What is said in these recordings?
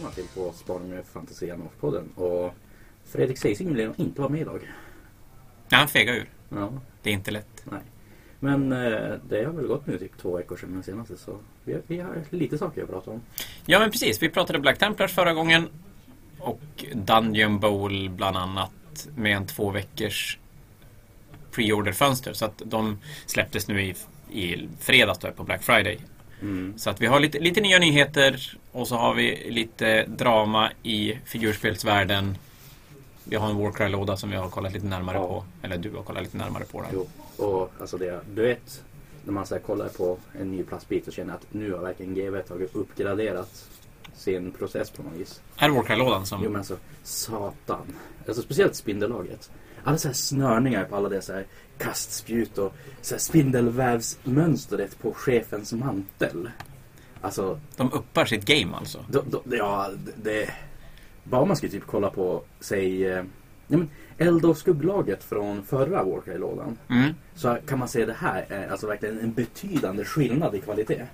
välkomna till På spaning med Fantasia Norrpodden. Och Fredrik Seising vill inte vara med idag. Ja, han fegar ur. Ja, Det är inte lätt. nej. Men eh, det har väl gått nu typ två veckor sedan den senaste så vi har, vi har lite saker att prata om. Ja, men precis. Vi pratade Black Templars förra gången. Och Dungeon Bowl bland annat. Med en två veckors pre-order-fönster. Så att de släpptes nu i, i fredags då, på Black Friday. Mm. Så att vi har lite, lite nya nyheter och så har vi lite drama i figurspelsvärlden. Vi har en Warcry-låda som vi har kollat lite närmare Ja. på. Eller du har kollat lite närmare på den. Jo, och alltså det, du vet när man så kollar på en ny plastbit och känner att nu har verkligen GW tagit uppgraderat sin process på något vis. Är Warcry-lådan som... Jo men alltså, satan. Alltså speciellt spindellaget. Alla så här snörningar på alla det så här kastspjut och så här spindelvävsmönstret på chefens mantel. Alltså, De uppar sitt game alltså. då, då, ja, det... Bara man skulle typ kolla på, säg, eh, ja, men eld och skugglaget från förra Warcry-lådan. Mm. Så kan man se det här är alltså verkligen en betydande skillnad i kvalitet.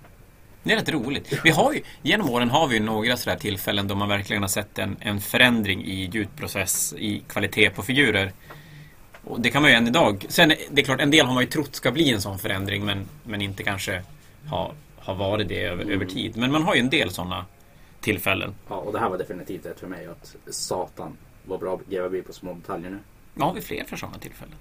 Det är rätt roligt. Vi har ju, genom åren har vi ju några sådär tillfällen då man verkligen har sett en, en förändring i gjutprocess, i kvalitet på figurer. Och det kan man ju än idag. Sen, det är klart, en del har man ju trott ska bli en sån förändring men, men inte kanske har, har varit det över, över tid. Men man har ju en del sådana tillfällen. Ja, och det här var definitivt ett för mig att satan vad bra GW blir på små detaljer nu. Har vi fler för sådana tillfällen.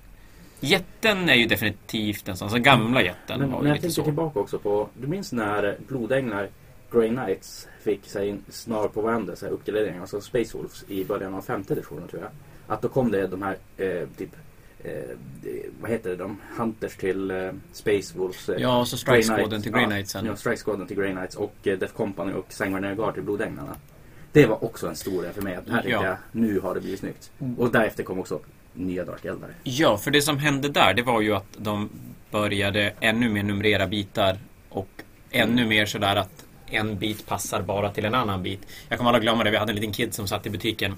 Jätten är ju definitivt en sån, så gamla jätten Men var ju jag lite tänker så. tillbaka också på, du minns när blodänglar Grey Knights fick sig snar på varandra, så här uppgraderingar, alltså Space Wolves i början av femte editionen tror jag. Att då kom det de här, eh, typ, eh, vad heter de Hunters till eh, Space Wolves. Eh, Ja, så Grey Strike Squaden till Grey Ja, Knights sen. Ja, Strike Squaden till Grey Knights och eh, Death Company och Sanguinary Guard till blodänglarna. Det var också en stor för mig, att här Ja. jag, nu har det blivit snyggt. Och därefter kom också nya Dark Eldar. Ja, för det som hände där det var ju att de började ännu mer numrera bitar och ännu mer sådär att en bit passar bara till en annan bit. Jag kommer aldrig glömma det, vi hade en liten kid som satt i butiken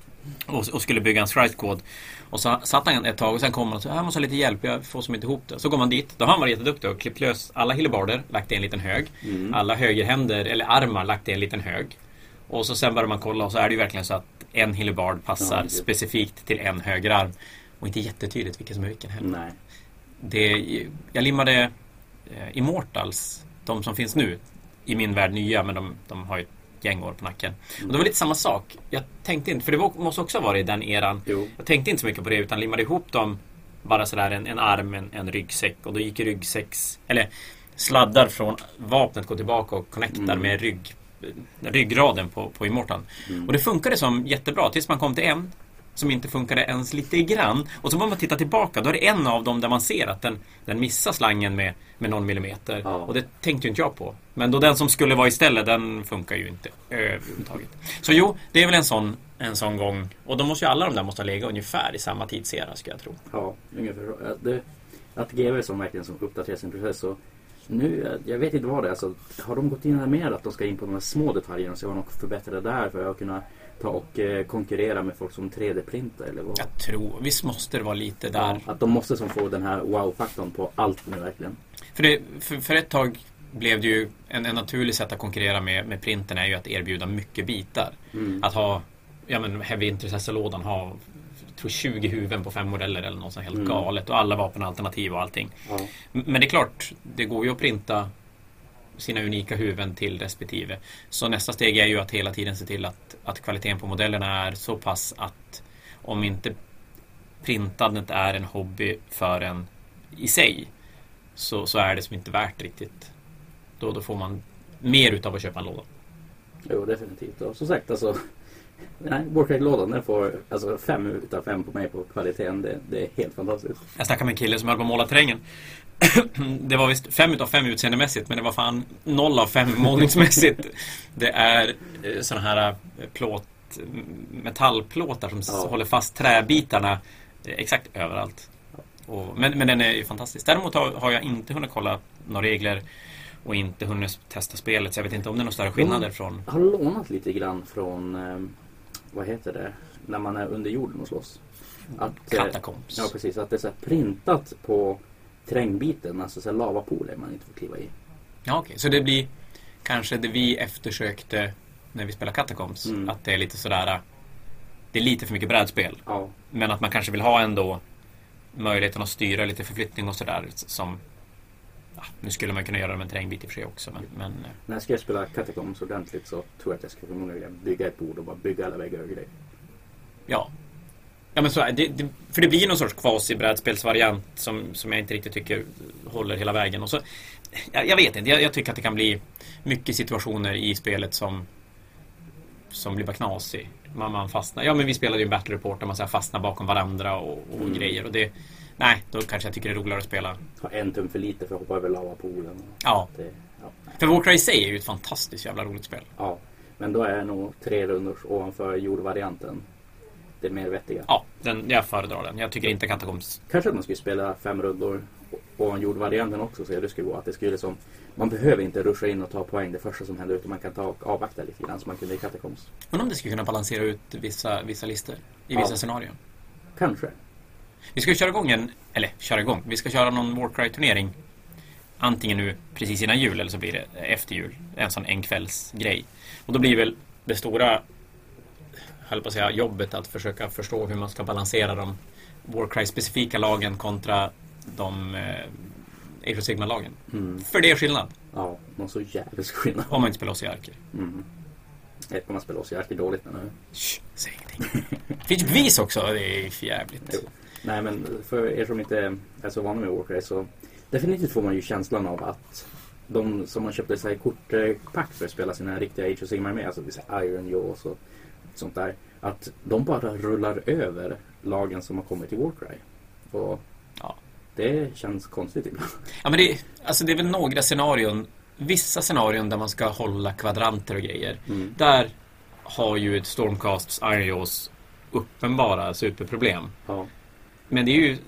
och, och skulle bygga en strike kod. Och så satt han ett tag och sen kom han och sa jag måste ha lite hjälp, jag får som inte ihop det. Så går man dit, då har han varit jätteduktig och klippt lös alla hillebarder, lagt i en liten hög. Mm. Alla högerhänder, eller armar, lagt i en liten hög. Och så sen börjar man kolla och så är det ju verkligen så att en hillebard passar Ja, specifikt till en högerarm. Och inte jättetydligt vilken som är vilken heller. Nej. Det, jag limmade eh, Immortals, de som finns nu, i min värld nya, men de, de har ju gäng år på nacken. Och det var lite samma sak. Jag tänkte inte, för det var, måste också ha varit i den eran. Jo. Jag tänkte inte så mycket på det, utan limmade ihop dem bara sådär en, en arm, en, en ryggsäck och då gick ryggsäcks, eller sladdar från vapnet går tillbaka och connectar Mm. med rygg, ryggraden på, på Immortal. Mm. Och det funkade som jättebra tills man kom till en som inte funkade ens lite grann. Och så börjar man titta tillbaka, då är det en av dem där man ser att den, den missar slangen med, med någon millimeter. Ja. Och det tänkte ju inte jag på. Men då den som skulle vara istället, den funkar ju inte överhuvudtaget. Så jo, det är väl en sån, en sån gång. Och då måste ju alla de där måste legat ungefär i samma tidsera, ska jag tro. Ja, ungefär det, att GW som verkligen som uppdaterar sin process och nu, eh, jag vet inte vad det är, alltså, har de gått in här mer att de ska in på de här små detaljerna och se vad de förbättrar där för att kunna och eh, konkurrera med folk som 3D-printar eller vad? Jag tror, visst måste det vara lite där. Ja, att de måste som få den här wow-faktorn på allt nu verkligen. För, det, för, för ett tag blev det ju en, en naturlig sätt att konkurrera med, med printen är ju att erbjuda mycket bitar. Mm. Att ha, ja men Heavy Intercessor-lådan ha jag tror 20 huvuden på fem modeller eller något sånt helt Mm. galet och alla vapenalternativ och allting. Ja. Men det är klart, det går ju att printa sina unika huvuden till respektive. Så nästa steg är ju att hela tiden se till att, att kvaliteten på modellerna är så pass att om inte printandet är en hobby för en i sig så, så är det som inte värt riktigt. Då, då får man mer utav att köpa en låda. Jo, definitivt. Och som sagt, alltså Nej, Warcraft-lådan den får alltså fem utav fem på mig på kvaliteten. Det, det är helt fantastiskt. Jag snackade med en kille som höll på att måla terrängen. det var visst fem utav fem utseendemässigt men det var fan noll av fem målningsmässigt. det är eh, såna här eh, plåt, metallplåtar som Ja. håller fast träbitarna eh, exakt överallt. Och, men, men den är ju fantastisk. Däremot har, har jag inte hunnit kolla några regler och inte hunnit testa spelet så jag vet inte om det är några större skillnader från Jag har lånat lite grann från, eh, vad heter det, när man är under jorden och slåss. Att, Catacombs. Ja, precis. Att det är så printat på terrängbiten, alltså så lavapooler man inte får kliva i. Ja, okej. Så det blir kanske det vi eftersökte när vi spelar Catacombs. Mm. Att det är lite sådär... Det är lite för mycket brädspel. Ja, Men att man kanske vill ha ändå möjligheten att styra lite förflyttning och sådär. Som... Ja, nu skulle man kunna göra det med en terrängbit i och för sig också. Men, men eh, när jag ska spela Catacombs ordentligt så tror jag att jag ska förmodligen bygga ett bord och bara bygga alla väggar och grejer. ja. Ja men så är det, det, för det blir någon sorts quasi-brädspelsvariant som, som jag inte riktigt tycker håller hela vägen. Och så, jag, jag vet inte, jag, jag tycker att det kan bli mycket situationer i spelet som som blir bara knasig. Man, man fastnar. Ja men vi spelade ju en battle report där man så fastnar bakom varandra och, och Mm. grejer. Och det, nej, då kanske jag tycker det är roligare att spela. Ha en tum för lite för att hoppa över lavapoolen. Ja, Det, ja. för Warcry i sig är ju ett fantastiskt jävla roligt spel. ja, men då är nog tre rundor ovanför jordvarianten det mer vettiga. Ja, den, jag föredrar den. Jag tycker inte Catacombs... Kanske att man skulle spela fem rundor ovan jordvarianten också så det skulle gå. Att det skulle som, man behöver inte ruscha in och ta poäng det första som händer utan man kan ta och avvakta lite grann som man kunde i Catacombs. Undrar om det skulle kunna balansera ut vissa, vissa listor i vissa Ja. scenarion. Kanske. Vi ska köra igång en, eller köra igång, vi ska köra någon Warcry-turnering. Antingen nu precis innan jul eller så blir det efter jul. En sån enkvällsgrej. Och då blir väl det stora, höll på att säga, jobbet att försöka förstå hur man ska balansera de Warcry-specifika lagen kontra de eh, Age of Sigma-lagen. Mm. För det är skillnad Ja, någon så jävligt skillnad. om man inte spelar oss i Arker. Mm. Ett kommer spela oss jäkligt dåligt nu. Shh, säg ingenting. Finns bevis också, det är för jävligt. Jo. Nej men för er som inte är så vana med Warcry så definitivt får man ju känslan av att de som har köpt sig kortpack för att spela sina riktiga Age of Sigmar med, alltså Iron Jaws och sånt där, att de bara rullar över lagen som har kommit till Warcry. Och Ja. det känns konstigt ibland. Ja men det, alltså det är väl några scenarion, vissa scenarion där man ska hålla kvadranter och grejer. Mm. Där har ju ett Stormcasts Jaws uppenbara superproblem. Ja. Men det är ju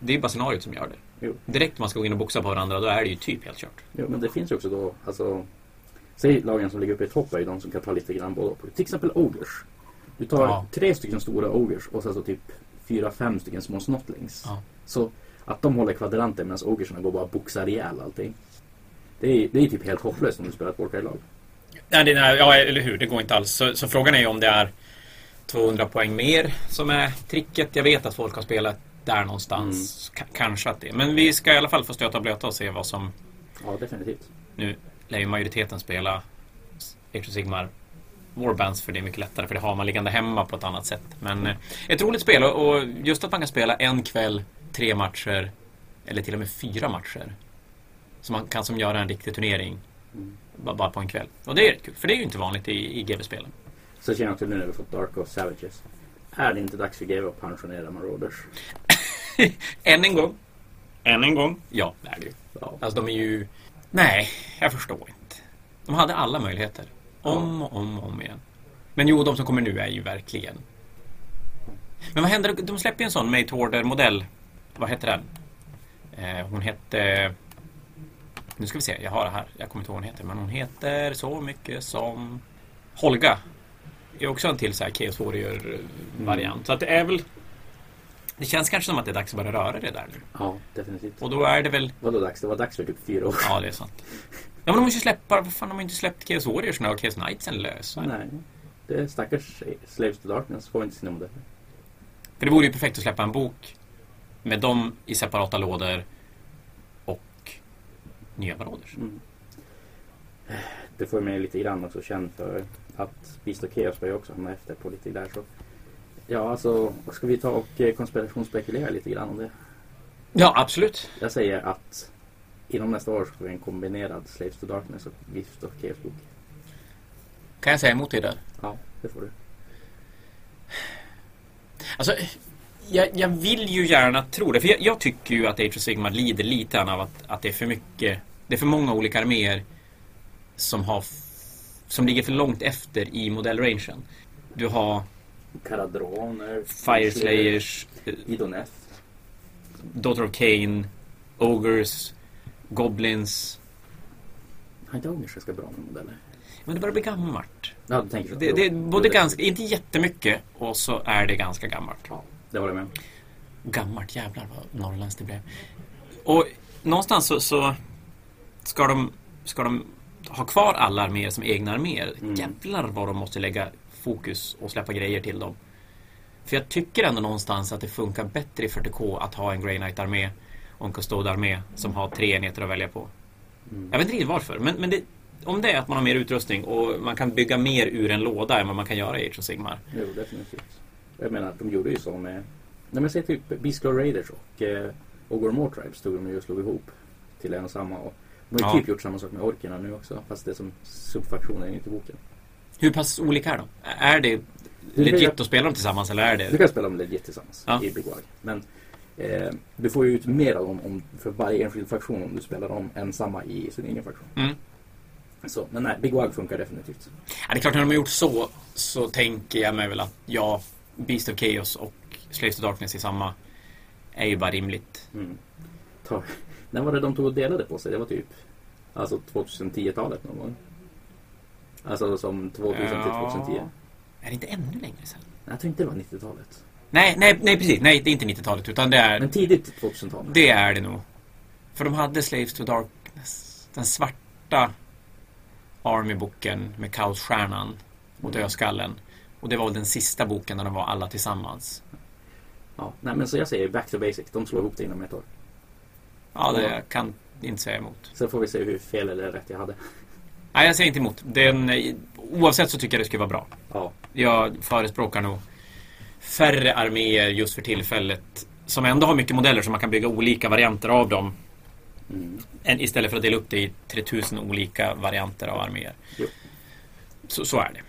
det är bara scenariot som gör det. Jo. Direkt man ska gå in och boxa på varandra då är det ju typ helt kört. Jo, men det finns ju också då, alltså Säg lagen som ligger uppe i topp är ju de som kan ta lite grann och. Till exempel Ogers. Du tar Ja. tre stycken stora Ogers och sen så typ fyra, fem stycken små snottlings. Ja. Så att de håller kvadranter medan Ogersarna går bara och boxar ihjäl allting. Det är, det är typ helt hopplöst om du spelar ett Warcry-lag. Nej, det, nej, ja, eller hur. Det går inte alls. Så, så frågan är ju om det är 200 poäng mer som är tricket. Jag vet att folk har spelat där någonstans. K- kanske att det. Men vi ska i alla fall få stöta och blöta och se vad som... Ja, definitivt. Nu lär ju majoriteten spela Age of Sigmar Warbands för det är mycket lättare för det har man liggande hemma på ett annat sätt. Men eh, ett roligt spel och, just att man kan spela en kväll, tre matcher eller till och med fyra matcher. Så man kan som göra en riktig turnering Mm. ba- bara på en kväll. Och det är rätt kul för det är ju inte vanligt i, i GW-spelen. Så känner jag också nu när vi fått Dark och Savages. Är det inte dags för GW att pensionera Marauders? Än en gång. Än en gång. Ja, det är det ju. Ja. Alltså de är ju... Nej, jag förstår inte. De hade alla möjligheter. Om och om och om igen. Men jo, de som kommer nu är ju verkligen... Men vad händer? De släpper ju en sån Made Order-modell. Vad heter den? Eh, hon hette... Nu ska vi se, jag har det här. Jag kommer inte ihåg vad hon heter. Men hon heter så mycket som... Holga. Det är också en till så här Chaos Warrior-variant. Så att det är väl... Det känns kanske som att det är dags att börja röra det där nu. ja, definitivt. Och då är det väl... Vadå dags? Det var dags för typ fyra år Ja, det är sant. Ja, men de måste ju släppa... Vad fan, de har inte släppt Chaos Warriors och Chaos Knightsen lösa. Nej. Det är stackars Slaves to Darkness får inte sina modeller. För det vore ju perfekt att släppa en bok med dem i separata lådor och nya Marauders. Mm. Det får mig lite grann också känd för att Beast of Chaos börjar också hamna efter på lite där så. Ja, alltså ska vi ta och eh, konspirationsspekulera lite grann om det? Ja, absolut. Jag säger att inom nästa år får vi en kombinerad Slaves to Darkness och Beast of Chaos bok. Kan jag säga emot dig där? Ja, det får du. Alltså, jag, jag vill ju gärna tro det. För jag, jag tycker ju att Age of Sigmar lider lite av att, att det är för mycket... Det är för många olika arméer som har... Som ligger för långt efter i modellrangen. Du har Karadroner, Fire Slayers, eh, Idoneth. Daughter of Cain, Ogres, Goblins. Har inte Ogers ganska bra med modeller? Men det börjar bli gammalt. Ja, du tänker så. Det, det är både ganska, inte jättemycket och så är det ganska gammalt. Ja, det håller jag med. Gammalt, jävlar vad norrländskt det blev. Och någonstans så, så ska de, ska de ha kvar alla arméer som egna arméer. Mm. Jävlar vad de måste lägga fokus och släppa grejer till dem. För jag tycker ändå någonstans att det funkar bättre i 40K att ha en Grey Knight-armé och en Custode-armé som har tre enheter att välja på. Mm. Jag vet inte riktigt varför, men, men det, om det är att man har mer utrustning och man kan bygga mer ur en låda än vad man kan göra i Age of Sigmar. Jo, definitivt. Jag menar, de gjorde ju så med... Nej men säg typ Beastlaw Raiders och eh, Ogre More Tribes tog de ju och slog ihop till en och samma. Och de har ju Ja. typ gjort samma sak med orkerna nu också. Fast det är som subfaktioner inte i boken. Hur pass olika är de? Är det legit att spela dem tillsammans eller är Du det... kan spela dem legit tillsammans Ja. i Big Wag. Men eh, du får ju ut mer av dem om, för varje enskild faktion om du spelar dem ensamma i sin egen faktion. Mm. Så, men nej, Big Wag funkar definitivt. Ja, det är klart, när de har gjort så så tänker jag mig väl att ja, Beast of Chaos och Slaves to Darkness i samma är ju bara rimligt. Mm. Ta, när var det de tog och delade på sig? Det var typ alltså 2010-talet någon gång. Alltså som 2000 till 2010. Är det inte ännu längre sedan? Jag tror inte det var 90-talet. Nej, nej, nej precis. Nej, det är inte 90-talet utan det är... Men tidigt 2000-tal. Det är det nog. För de hade Slaves to Darkness. Den svarta Army-boken med Kaosstjärnan och Mm. Dödskallen. Och det var väl den sista boken där de var alla tillsammans. Ja, nej men så jag säger back to basic. De slår ihop det inom ett år. Ja, det kan inte säga emot. Sen får vi se hur fel eller rätt jag hade. Nej, jag säger inte emot. Den, oavsett så tycker jag det skulle vara bra. Ja, Jag förespråkar nog färre arméer just för tillfället. Som ändå har mycket modeller så man kan bygga olika varianter av dem. mm. Istället för att dela upp det i 3000 olika varianter av arméer. Så, så är det.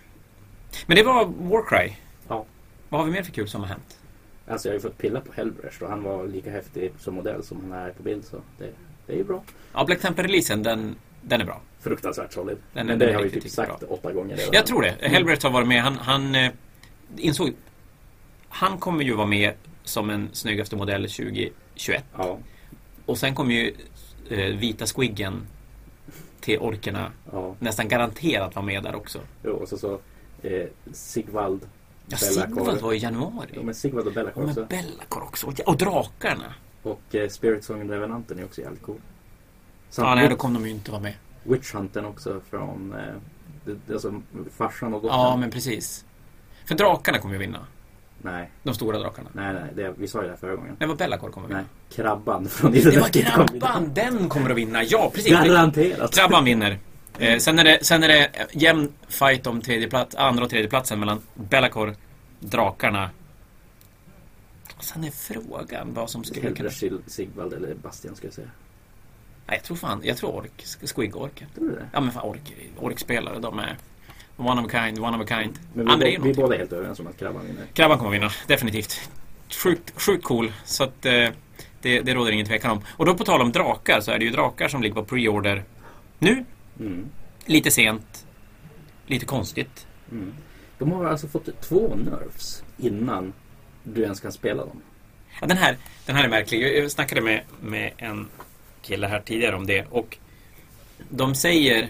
Men det var Warcry. Ja. Vad har vi mer för kul som har hänt? Alltså jag har ju fått pilla på Hellbrecht och han var lika häftig som modell som han är på bild. Så det, det är ju bra. Ja, Black Temple-releasen, den, den är bra. Fruktansvärt solid. Den- Men den det har vi typ sagt bra. åtta gånger redan. Jag tror det. Hellbrett har varit med. Han, han eh, insåg... Han kommer ju vara med som en snyggaste modell 2021. Ja, Och sen kommer ju eh, vita squiggen till orkerna ja. nästan garanterat vara med där också. Jo, och så så eh, Sigvald. Ja. Sigvald var i januari. Ja, men Sigvald och Bellacore med också. Bellacor också. Och, och drakarna. Och eh, Spirit Song Revenanten är också jävligt cool. Samt Ja, nej, då kommer de ju inte vara med. Witch Hunten också från eh, alltså, farsan och dottern. Ja, men precis. För drakarna kommer ju vinna. Nej, De stora drakarna. nej, nej. Det, vi sa ju det förra gången. Nej, vad Bellacor kommer Nej, vinna. krabban från Det var krabban! Den kommer att vinna. Ja, precis. Garanterat. Krabban vinner. Eh, sen, är det, sen är det jämn fight om tredje plats, andra och tredje platsen mellan Bellacor, drakarna. Sen är frågan vad som skulle. Hellbrecht, Sigvald eller Bastian ska jag säga. Nej, jag tror fan, jag tror ork. Du det? Ja men fan ork, orkspelare, de är one of a kind, one of a kind. Men ja, vi, men det är vi någonting. båda är helt överens om att krabban vinner. Krabban kommer vinna, definitivt. Sjukt, sjukt cool. Så att eh, det, det råder ingen tvekan om. Och då på tal om drakar så är det ju drakar som ligger på pre-order nu. Mm. Lite sent. Lite konstigt. Mm. De har alltså fått två nerfs innan du ens kan spela dem. Ja, den, här, den här är märklig. Jag- Jag snackade med, med en kille här tidigare om det. Och de säger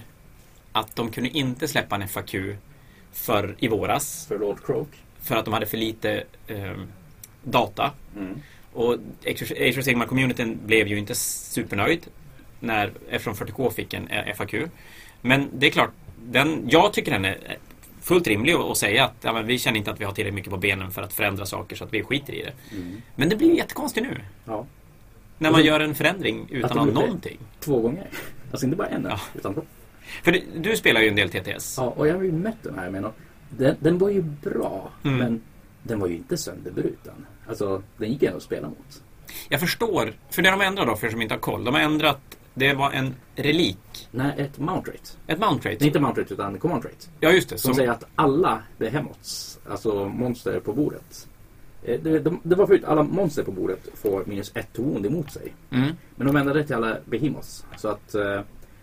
att de kunde inte släppa en FAQ för i våras. För Lord Croak. För att de hade för lite ehm, data. Mm. Och Age of Sigmar-communityn blev ju inte supernöjd när F 40K fick en eh, FAQ. Men det är klart, den, jag tycker den är fullt rimlig att säga att ja, vi känner inte att vi har tillräckligt mycket på benen för att förändra saker så att vi skiter i det. Mm. Men det blir jättekonstigt nu. Ja. När man gör en förändring utan Att ha någonting. Två gånger. Alltså inte bara en Ja. utan två. För det, du spelar ju en del TTS. Ja, och jag har ju mött den här med den, den var ju bra, Mm. men den var ju inte sönderbruten. Alltså, den gick ändå att spela mot. Jag förstår, för det de har ändrat då för er som inte har koll. De har ändrat, det var en relik. Nej, ett mount rate. Ett mount Nej, rate. inte mount rate, utan command rate. Ja just det. Som Som, säger att alla behemoths, alltså monster på bordet. Eh, Det, de, det var förut alla monster på bordet får minus ett to wound emot sig. mm. Men de ändrade det till alla behemoths. Så att eh,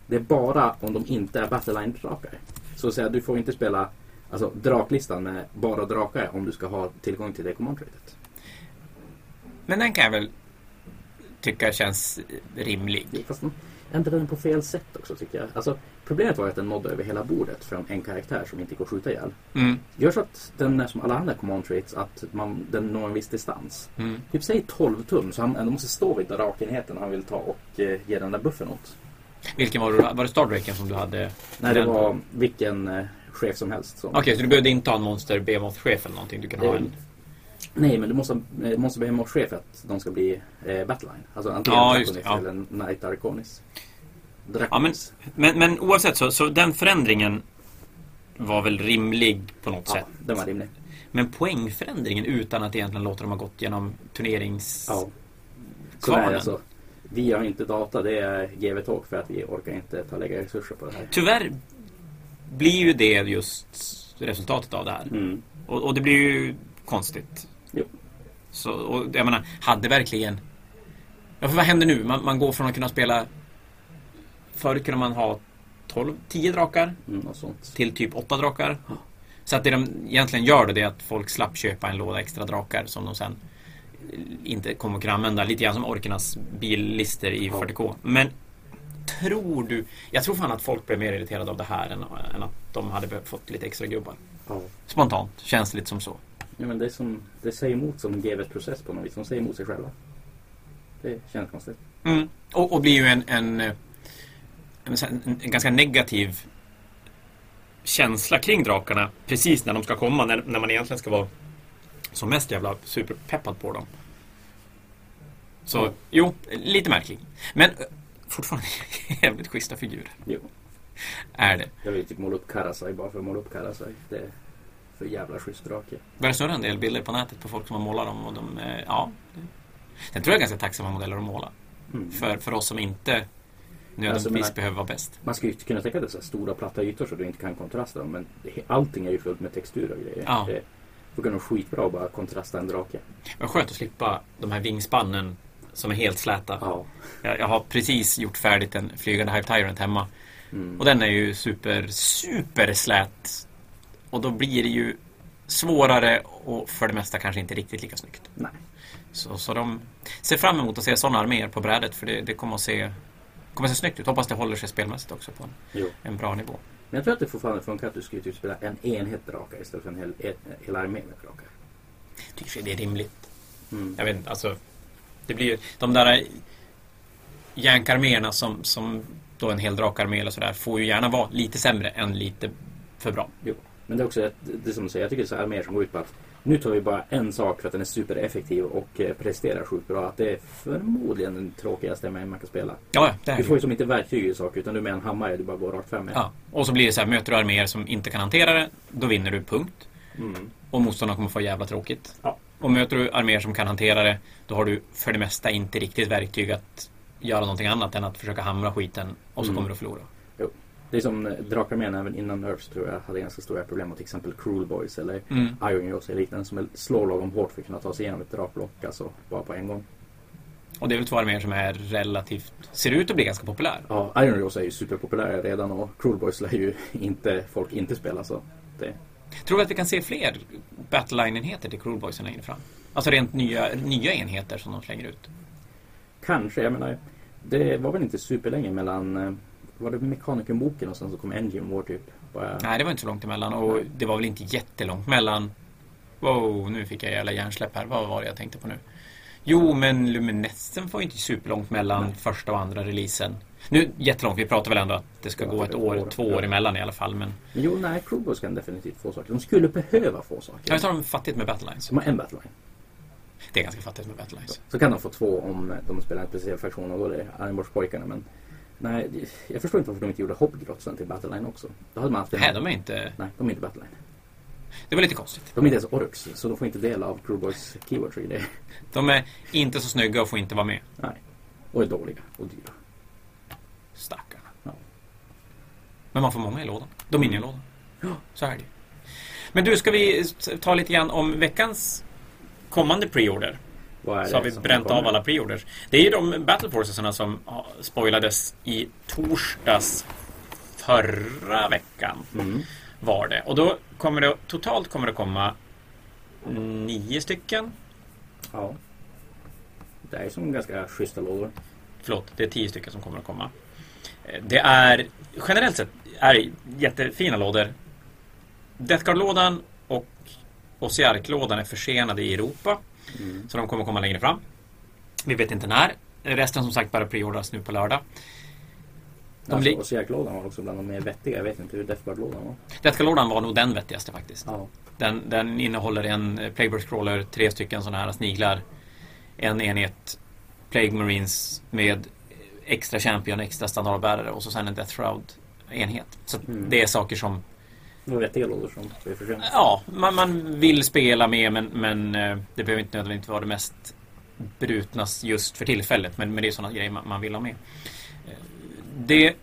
det är bara om de inte är battleline-drakar. Så att säga, du får inte spela alltså, draklistan med bara drakar om du ska ha tillgång till det command ratet. Men den kan jag väl tycka känns rimlig. Fast de ändrade den på fel sätt också tycker jag. Alltså, problemet var att den nådde över hela bordet från en karaktär som inte går att skjuta ihjäl. Mm. Gör så att den är som alla andra command traits, att man, den når en viss distans. Mm. Typ säg 12 tum, så han ändå måste stå vid drakenheten han vill ta och eh, ge den där buffen åt. Vilken var det? Var det Stardraken som du hade? Nej, det Den- var vilken eh, chef som helst. Som, Okej, så du behövde inte ha en monster Behemoth-chef eller någonting? Du kan ha en... Nej, men du måste, eh, måste bli chef för att de ska bli eh, Battleline. Alltså antingen Ja, Draconis ja. eller Knight Arconis. Ja, men, men, men oavsett så, så den förändringen var väl rimlig på något Ja, sätt. den var rimlig. Men poängförändringen utan att egentligen låta dem ha gått genom turnerings... Ja. Så är alltså. Vi har inte data, det är GV Talk för att vi orkar inte ta lägga resurser på det här. Tyvärr blir ju det just resultatet av det här. Mm. Och, och det blir ju konstigt. Så, och jag menar, hade verkligen... Ja, för vad händer nu? Man, man går från att kunna spela... Förut kunde man ha 12, 10 drakar Mm, till typ 8 drakar. Ja. Så att det de egentligen gör då, det är att folk slapp köpa en låda extra drakar som de sen inte kommer att kunna använda. Lite grann som orkernas billister i Ja. 40K. Men tror du... Jag tror fan att folk blev mer irriterade av det här än, än att de hade fått lite extra gubbar. Ja. Spontant, känns det lite som så. Ja, men det, som, det säger emot som GVs process på något vis. De säger emot sig själva. Det känns konstigt. Mm. Och, och blir ju en, en, eh, en, en, en ganska negativ känsla kring drakarna precis när de ska komma, när, när man egentligen ska vara som mest jävla superpeppad på dem. Så, Ja. jo, lite märklig. Men eh, fortfarande jävligt schyssta figurer. Jo. Är det. Jag vill typ måla upp Karasai bara för att måla upp Karasai. Det för jävla schysst drake. Börjar snurra en del bilder på nätet på folk som har målat dem och de, eh, ja. Sen tror jag är ganska tacksamma modeller att måla. Mm. För, för oss som inte nödvändigtvis menar- behöver vara bäst. Man skulle ju kunna tänka här stora platta ytor så du inte kan kontrasta dem. Men allting är ju fullt med textur och grejer. Ja. Det funkar nog skitbra att bara kontrasta en drake. Vad skönt att slippa de här vingspannen som är helt släta. Ja. Jag, jag har precis gjort färdigt en flygande Hive Tyrant hemma. Mm. Och den är ju super, super slät. Och då blir det ju svårare och för det mesta kanske inte riktigt lika snyggt. Nej. Så, så de ser fram emot att se sådana arméer på brädet för det, det kommer att se kommer att se snyggt ut. Hoppas det håller sig spelmässigt också på en, Jo. en bra nivå. Men jag tror att det fortfarande funkar att du skulle typ spela en enhet drakar istället för en hel, en, hel armé med drakar. Tycker det är rimligt. Mm. Jag vet inte, alltså. Det blir ju de där järnkarméerna som, som då en hel drakarmé eller sådär får ju gärna vara lite sämre än lite för bra. Jo. Men det är också ett, det är som du säger, jag tycker det är arméer som går ut på att nu tar vi bara en sak för att den är supereffektiv och eh, presterar sjukt bra. Att det är förmodligen den tråkigaste armén man kan spela. Ja, det är Du får ju. som inte verktyg i saker utan du med en hammare du bara går rakt fram med. Ja. Och så blir det så här, möter du arméer som inte kan hantera det, då vinner du punkt. Mm. Och motståndarna kommer få jävla tråkigt. Ja. Och möter du arméer som kan hantera det, då har du för det mesta inte riktigt verktyg att göra någonting annat än att försöka hamra skiten och så Mm. kommer du att förlora. Det är som eh, drakarmén även innan Nerfs tror jag hade ganska stora problem med till exempel Cruel Boys eller Mm. Iron Jaws eller liknande som slår lagom hårt för att kunna ta sig igenom ett drakblock alltså bara på en gång. Och det är väl två arméer som är relativt, ser ut att bli ganska populär. Ja, Iron Jaws är ju superpopulära redan och Cruel Boys lär ju inte folk inte spela så det Tror du att vi kan se fler Battleline-enheter till Cruel Boysen längre fram? Alltså rent nya, nya enheter som de slänger ut. Kanske, jag menar det var väl inte superlänge mellan eh, var det Mekanikerboken och sen så kom Engine War typ. Bara, Nej, det var inte så långt emellan och Nej. det var väl inte jättelångt mellan... Wow, nu fick jag jävla hjärnsläpp här. Vad var det jag tänkte på nu? Jo, men Luminescen var ju inte superlångt mellan Nej. första och andra releasen. Nu jättelångt, vi pratar väl ändå att det ska Ja, gå ett år, år. två år emellan i alla fall. Men jo, nej, Boys kan definitivt få saker. De skulle behöva få saker. jag tar dem fattigt med Battlelines. De har en battleline. Det är ganska fattigt med Battlelines. Så kan de få två om de spelar en speciell fraktion och då är det Ironborgspojkarna. Men nej, jag förstår inte varför de inte gjorde Hobgrotsen till Battleline också. Då hade man haft en... Nej, de är inte... Nej, de är inte Battleline. Det var lite konstigt. De är inte ens Orks, så de får inte del av Cruel Boys keywords och grejer. De är inte så snygga och får inte vara med. Nej. Och är dåliga och dyra. Stackarna. Ja. Men man får många i lådan. Dominion-lådan. Så är det. Men du, ska vi ta lite grann om veckans kommande preorder? Så har vi bränt av alla preorders. Det är ju de Battle Forcesarna som spoilades i torsdags förra veckan Mm. var det. Och då kommer det totalt kommer det komma nio stycken. Ja. Det är som ganska schyssta lådor. Förlåt, det är tio stycken som kommer att komma. Eh, Det är generellt sett är jättefina lådor. Death Guard-lådan och Osiark-lådan är försenade i Europa. Mm. Så de kommer komma längre fram. Vi vet inte när. Resten som sagt bara preordras nu på lördag. De alltså, Sierklådan var också bland de mer vettiga. Jag vet inte hur Death Guard-lådan var. Death Guard-lådan var nog den vettigaste faktiskt. Ja. Den, den innehåller en eh, Plague Burst Crawler, tre stycken sådana här sniglar, en enhet Plague Marines med extra Champion, extra standardbärare och så sen en Death Shroud-enhet. Så Mm. det är saker som, det var vettiga som vi försvinner. ja, man, man vill spela med men, men eh, det behöver inte nödvändigtvis vara det mest brutnas just för tillfället. Men, men det är sådana grejer man, man vill ha med. Eh, det är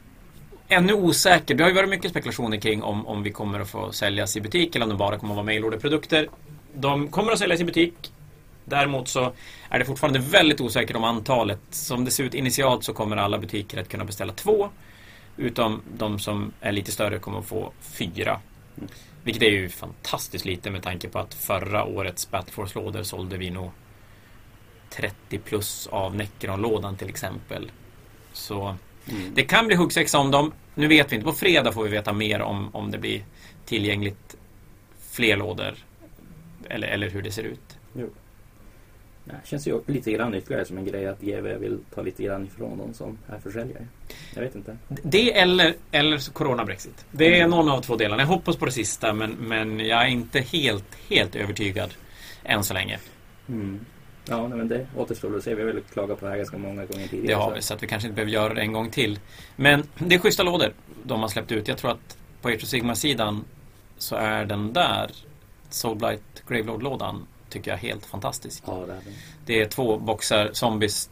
ännu osäkert. Det har ju varit mycket spekulationer kring om, om vi kommer att få säljas i butik eller om de bara kommer att vara mailorderprodukter. De kommer att säljas i butik. Däremot så är det fortfarande väldigt osäkert om antalet. Som det ser ut initialt så kommer alla butiker att kunna beställa två. Utom de som är lite större kommer att få fyra. Vilket är ju fantastiskt lite med tanke på att förra årets Battleforce-lådor sålde vi nog 30 plus av Necron-lådan till exempel. Så Mm. det kan bli huggsexa om dem. Nu vet vi inte. På fredag får vi veta mer om, om det blir tillgängligt fler lådor. Eller, eller hur det ser ut. Jo. Det känns ju lite grann ytterligare som en grej att GW vill ta lite grann ifrån de som är försäljare. Jag vet inte. Det eller, eller Corona-Brexit. Det är någon av två delarna. Jag hoppas på det sista men, men jag är inte helt, helt övertygad än så länge. Mm. Ja, nej, men det återstår att se. Vi har väl klagat på det här ganska många gånger tidigare. Det har så- vi, så att vi kanske inte behöver göra det en gång till. Men det är schyssta lådor de har släppt ut. Jag tror att på Age of Sigma-sidan så är den där Soulblight Gravelord-lådan tycker jag är helt fantastisk. Ja, det är den. Det är två boxar zombies,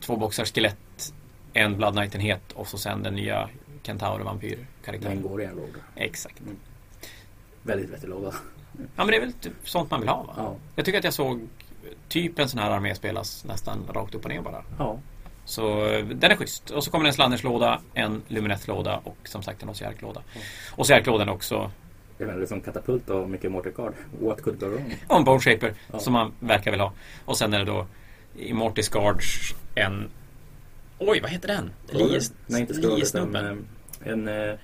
två boxar skelett, en Blood Knight-enhet och så sen den nya Kentaur Den vampyr-karaktären. går i en låda. Exakt. Väldigt vettig låda. Ja men det är väl typ sånt man vill ha va? Ja. Jag tycker att jag såg typ en sån här armé spelas nästan rakt upp och ner bara. Ja. Så den är schysst. Och så kommer det en Slanners-låda, en Lumineth-låda och som sagt en Osiark-låda. Mm. Osiark-lådan är också Jag menar, det är som katapult och mycket mortarkard. What could go wrong? och en Bone Shaper Ja. som man verkar vilja ha. Och sen är det då i Mortis Guards en Oj, vad heter den? Lies, Nej, inte skroll, utan Liesnubben. eh, en eh,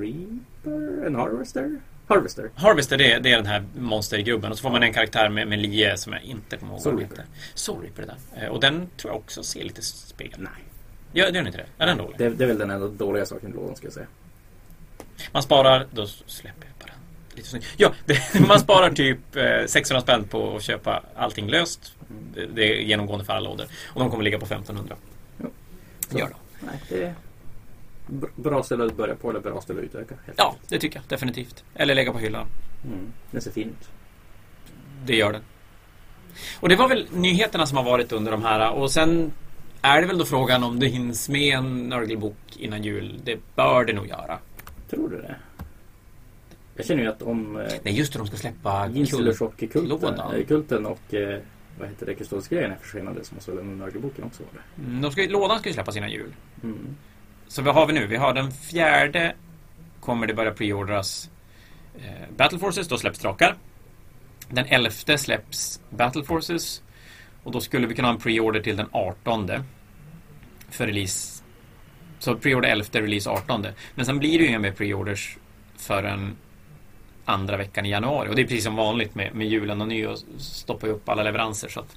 Reaper? En Harvester? Harvester. Harvester, det är, det är den här monstergubben. Och så får man en karaktär med, med lie som jag inte kommer ihåg vad Soul den heter. Soul Reaper, det där. Och den tror jag också ser lite spel. Nej. Ja, det gör den inte det? Är den dålig? Det, det är väl den enda dåliga saken i lådan ska jag säga. Man sparar, då släpper jag bara. Lite snyggt. Ja, det, man sparar typ eh, 600 spänn på att köpa allting löst. Det, är genomgående för alla lådor. Och de kommer ligga på 1500. Så. Gör de. Nej, det är br- bra ställe att börja på eller bra ställe att utöka. helt Ja, enkelt. det tycker jag definitivt. Eller lägga på hyllan. Mm. Den ser fin ut. Det gör den. Och det var väl nyheterna som har varit under de här. Och sen är det väl då frågan om det hinns med en Nörgelbok innan jul. Det bör det nog göra. Tror du det? Jag känner ju att om eh, Nej, just det, de ska släppa lådan. eh, kulten och eh, vad heter det, Kuståsgrejen är försenade så måste väl den Nörgelboken också vara det. Mm, De ska, lådan ska ju släppas innan jul. Mm. Så vad har vi nu? Vi har den fjärde kommer det börja preordras eh, Battle Forces, då släpps drakar. Den elfte släpps Battle Forces. Och då skulle vi kunna ha en preorder till den 18 för release. Så preorder 11, release 18. Men sen blir det ju inga mer preorders förrän andra veckan i januari. Och det är precis som vanligt med, med julen och nyår stoppar ju upp alla leveranser. Så att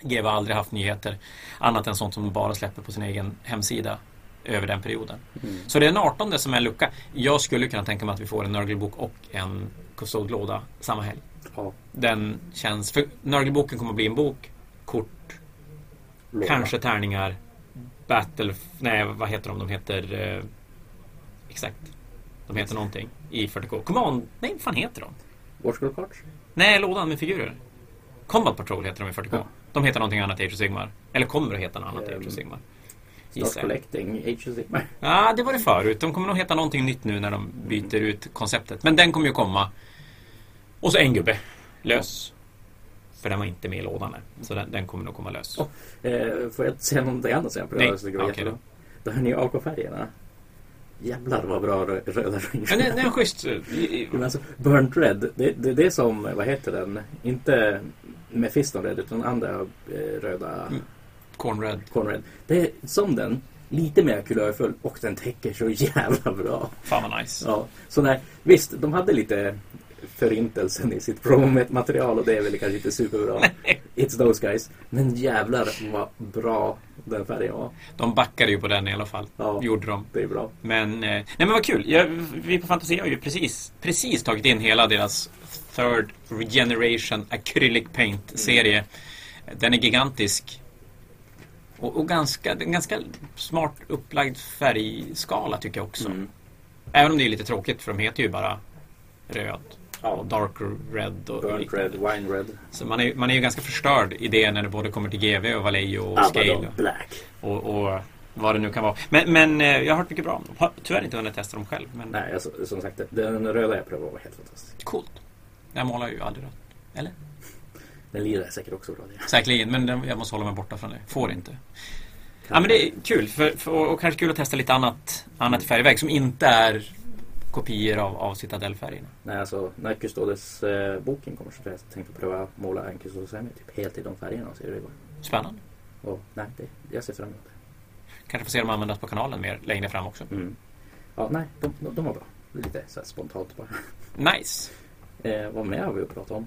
GW har aldrig haft nyheter annat än sånt som de bara släpper på sin egen hemsida över den perioden. Mm. Så det är den 18 som är en lucka. Jag skulle kunna tänka mig att vi får en Nörgelbok och en Custode-låda samma helg. Ja, Den känns... För Nörgelboken kommer att bli en bok, kort, låda. kanske tärningar, Battle... Nej, vad heter de? De heter... Eh, exakt. De heter någonting i 40K. Command... Nej, vad fan heter de? Warscroll Cards? Nej, lådan med figurer. Combat Patrol heter de i 40K. Ja. De heter någonting annat i Age of Sigmar. Eller kommer att heta något annat i Age Ehm, of Sigmar. Start. Collecting, Age of Sigmar. Ja, det var det förut. De kommer nog heta någonting nytt nu när de byter ut konceptet. Men den kommer ju komma. Och så en gubbe. Lös. För den var inte med i lådan än. Så den, den kommer nog komma lös. Oh. Eh, får jag säga någonting annat sen på det? Nej, okej jättebra. De här nya AK-färgerna. Jävlar vad bra rö- röda rynk. Men den, är schysst. Men alltså, Burnt Red, det, det, det är som, vad heter den? Inte Mephiston Red utan andra eh, röda Mm. Cornred. Corn Red. Det är som den, lite mer kulörfull och den täcker så jävla bra. Fan vad nice. Ja, så när, visst, de hade lite förintelsen i sitt promomaterial och det är väl kanske inte superbra. It's those guys. Men jävlar vad bra Den färgen, ja. De backade ju på den i alla fall. Ja. Gjorde de. Det är bra. Men, eh, nej men vad kul. Jag, vi på Fantasia har ju precis, precis tagit in hela deras Third Generation Acrylic Paint-serie. Den är gigantisk. Och, och ganska, ganska smart upplagd färgskala tycker jag också. Mm. Även om det är lite tråkigt för de heter ju bara röd Ja. och darker red och Burnt liknande. red, wine red. Så man är, man är ju ganska förstörd i det när det både kommer till GV och Vallejo och Scale Abaddon Black. och, och vad det nu kan vara. Men, men eh, jag har hört mycket bra om dem. Har tyvärr inte hunnit testa dem själv. Men Nej, alltså, som sagt, den röda jag prövade var helt fantastisk. coolt. Jag målar ju aldrig rött. Eller? Den lirar säkert också bra. Det. Säkerligen, men den- jag måste hålla mig borta från det. Får inte. Ja men det är kul för, för, och kanske kul att testa lite annat, annat i färgväg som inte är kopior av, av Citadel-färgerna. Nej, alltså när Custodes eh, boken kommer så har jag tänkt att pröva måla en Custodes Semi typ helt i de färgerna och se hur det går. Spännande. Och nej, det, jag ser fram emot det. Kanske får se dem användas på kanalen mer längre fram också. Mm. Ja, nej, de, de, de var bra. Lite så här spontant bara. Nice. Eh, vad mer har vi att prata om?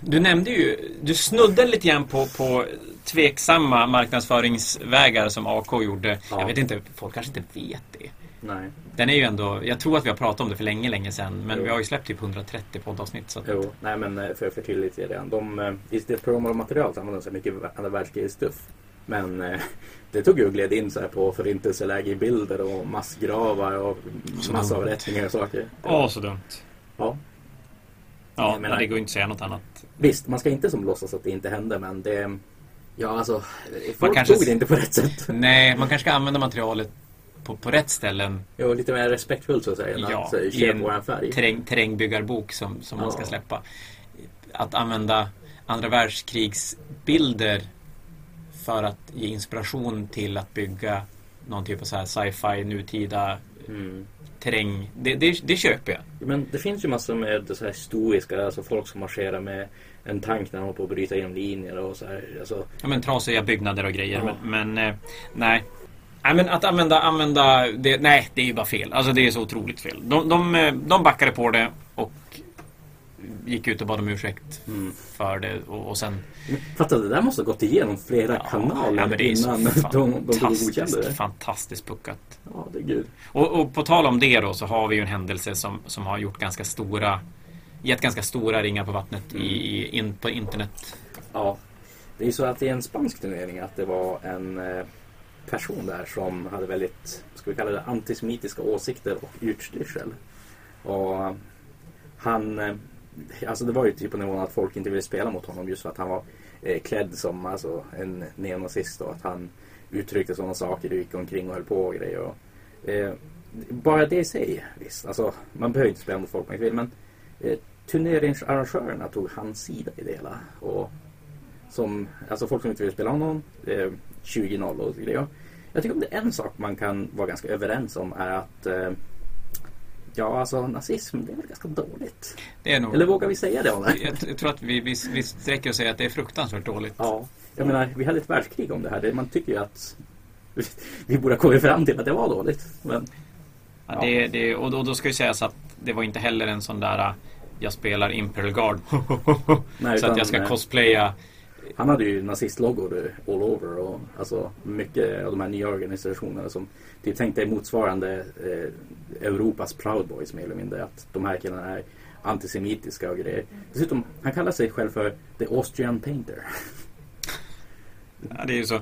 Du nämnde ju, du snuddade lite grann på, på tveksamma marknadsföringsvägar som AK gjorde. Ja. Jag vet inte, folk kanske inte vet det. Nej, Den är ju ändå, jag tror att vi har pratat om det för länge, länge sedan. Men Jo. vi har ju släppt typ 130 poddavsnitt. Så att, jo, nej men eh, för att förtydliga det. De, eh, I sitt programmaterial så använder de sig mycket andra världskrigsstuff. Men eh, det tog ju och gled in så här på förintelseläge i bilder och massgravar och massavrättningar och saker. Åh, så dumt. Ja. Ja, Jag menar- det går inte att säga något annat. Visst, man ska inte som låtsas att det inte hände men det... Ja alltså, folk kanske- tog det inte på rätt sätt. Nej, man kanske ska använda materialet på, på rätt ställen. Jo, lite mer respektfullt så att säga. än Ja, att eh, i en färg. Terräng, terrängbyggarrbok som, som man ska Ja. släppa. Att använda andra världskrigsbilder för att ge inspiration till att bygga någon typ av så här sci-fi, nutida Mm. terräng. Det, det, det köper jag. Men det finns ju massor med så här stoiska, alltså folk som marscherar med en tank när de håller på att bryta genom linjer och så här. Alltså, Ja, men trasiga byggnader och grejer. Ja. Men, men eh, nej. Nej, men att använda, använda det, nej, det är ju bara fel. Alltså det är så otroligt fel. De, de, de backade på det och gick ut och bad om ursäkt mm. för det och, och sen Fatta, det där måste ha gått igenom flera kanaler ja, men det är så innan de, de godkände fantastiskt, det. fantastiskt puckat. Ja, det är gud. Och, och på tal om det då så har vi ju en händelse som, som har gjort ganska stora gett ganska stora ringar på vattnet i, i, in, på internet. Ja, det är ju så att i en spansk turnering att det var en eh, person där som hade väldigt, ska vi kalla det antisemitiska åsikter och utstyrsel. Och han, eh, alltså det var ju typ på nivån att folk inte ville spela mot honom just för att han var eh, klädd som alltså, en neonazist och att han uttryckte sådana saker och gick omkring och höll på och grejer. Och, eh, bara det i sig, visst, alltså man behöver inte spela mot folk man inte vill men eh, turneringsarrangörerna tog hans sida i det hela. Och som, alltså folk som inte ville spela honom, eh, 20-0 och grejer. Jag tycker om det är en sak man kan vara ganska överens om är att eh, Ja, alltså nazism, det är väl ganska dåligt. Nog, Eller vågar vi säga det? Jag, jag tror att vi, vi, vi sträcker och säger att det är fruktansvärt dåligt. Ja, jag menar, vi hade ett världskrig om det här. Man tycker ju att vi borde ha kommit fram till att det var dåligt. Men Ja, det, det, och då, då ska ju sägas att det var inte heller en sån där jag spelar Imperial Guard Nej, så att utan, jag ska cosplaya Han hade ju nazistloggor all over och alltså mycket av de här nya organisationerna som typ tänkte motsvarande eh, Europas Proud Boys mer eller mindre. Att de här killarna är antisemitiska och grejer. Dessutom, han kallar sig själv för The Austrian Painter. Ja, det är ju så,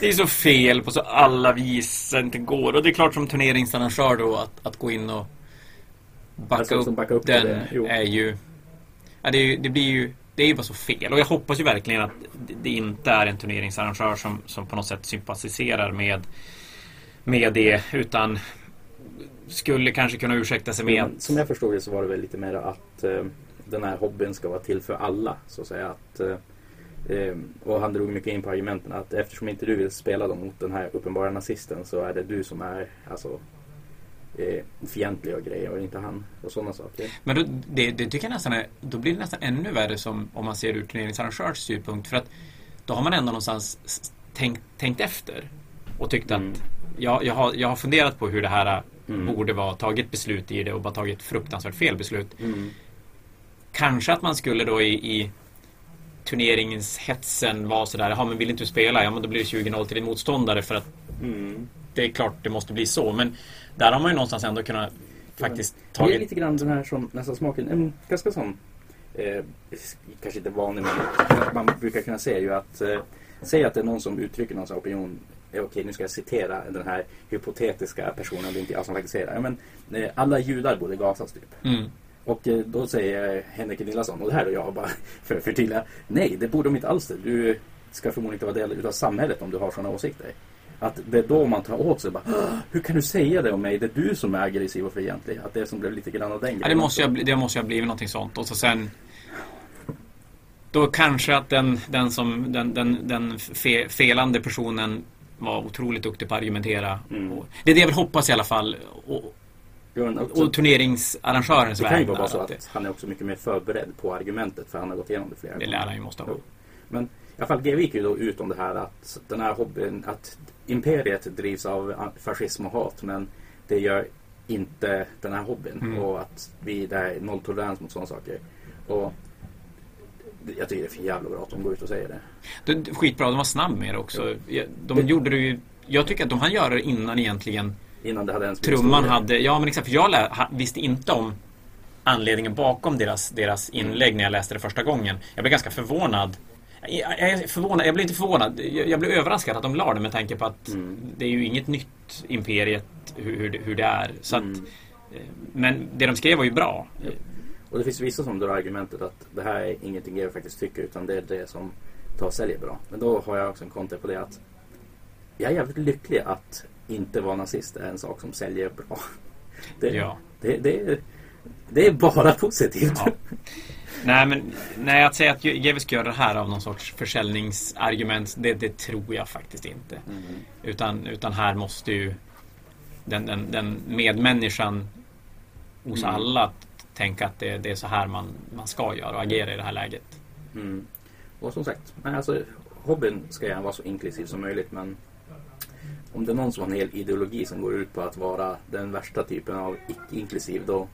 det är så fel på så alla vis det inte går. Och det är klart som turneringsarrangör då att, att gå in och backa Alltså, upp som backar upp den är ju... Ja, det, är ju det blir ju... Det är ju bara så fel. Och jag hoppas ju verkligen att det- inte är en turneringsarrangör som, som på något sätt sympatiserar med, med det. Utan skulle kanske kunna ursäkta sig med att... Som jag förstod det så var det väl lite mer att eh, den här hobbyn ska vara till för alla. Så att säga. Att, eh, eh, och han drog mycket in på argumenten att eftersom inte du vill spela dem mot den här uppenbara nazisten så är det du som är alltså, eh, fientlig och grejer och inte han. Och sådana saker. Men då, det, det tycker jag nästan är, då blir det nästan ännu värre som om man ser ur turneringsarrangörs synpunkt. För att då har man ändå någonstans tänkt, tänkt efter. Och tyckt Mm. att jag, jag, har, jag har funderat på hur det här Mm. borde vara. Tagit beslut i det och bara tagit fruktansvärt fel beslut. Mm. Kanske att man skulle då i, i turneringshetsen var sådär, ja men vill inte du spela, ja men då blir det 20-0 till din motståndare för att Mm. det är klart det måste bli så. Men där har man ju någonstans ändå kunnat faktiskt Det är tagit... lite grann den här som nästan smaken, en ganska sån, eh, kanske inte vanlig men man brukar kunna säga ju att, eh, säg att det är någon som uttrycker någon opinion, eh, okej nu ska jag citera den här hypotetiska personen, det är inte jag som faktiskt säger det, ja, men eh, alla judar borde gasas typ. Mm. Och eh, då säger Henrik Nilsson, och det här är jag bara för att förtydliga, nej det borde de inte alls det. Du ska förmodligen inte vara del utav samhället om du har sådana åsikter. Att det är då man tar åt sig bara, "Åh, hur kan du säga det om mig? Det är du som är aggressiv och fientlig. Att det är som blev lite grann av den Ja, det måste ju ha det måste blivit någonting sånt. Och så sen... Då kanske att den, den, som, den, den, den fe, felande personen var otroligt duktig på att argumentera. Mm. Och det är det jag vill hoppas i alla fall. Och, också- och turneringsarrangörens det kan ju vara så att att han är också mycket mer förberedd på argumentet för han har gått igenom det flera Det lär han ju måste ha. Men i alla fall GW gick ju då ut om det här att den här hobbyn, att imperiet drivs av fascism och hat men det gör inte den här hobbyn Mm. och att vi det här är nolltolerans mot sådana saker. Och jag tycker det är för jävla bra att de går ut och säger det. Det, skitbra, de var snabb med det också. De gjorde det ju... Jag tycker att de hann göra det innan egentligen Innan det hade ens trumman hade... Ja men exakt, för jag lä, visste inte om anledningen bakom deras, deras inlägg när jag läste det första gången. Jag blev ganska förvånad. Jag, jag förvånad, jag blev inte förvånad. Jag, jag blev överraskad att de la det med tanke på att Mm. det är ju inget nytt imperiet hur, hur, det, hur det är. Så att, Mm. eh, men det de skrev var ju bra. Och det finns vissa som drar argumentet att det här är ingenting GW faktiskt tycker utan det är det som tar och säljer bra. Men då har jag också en konter på det att jag är jävligt lycklig att inte vara nazist är en sak som säljer bra. Det, Ja. det, det, är, det är bara positivt. Ja. Nej, men nej, att säga att ska göra det här av någon sorts försäljningsargument, det, det tror jag faktiskt inte. Mm. Utan, utan här måste ju den, den, den medmänniskan hos Mm. alla tänka att det, det är så här man, man ska göra och agera i det här läget. Mm. Och som sagt, alltså, hobbyn ska gärna vara så inklusiv som möjligt men om det är någon som har en hel ideologi som går ut på att vara den värsta typen av icke-inklusiv då,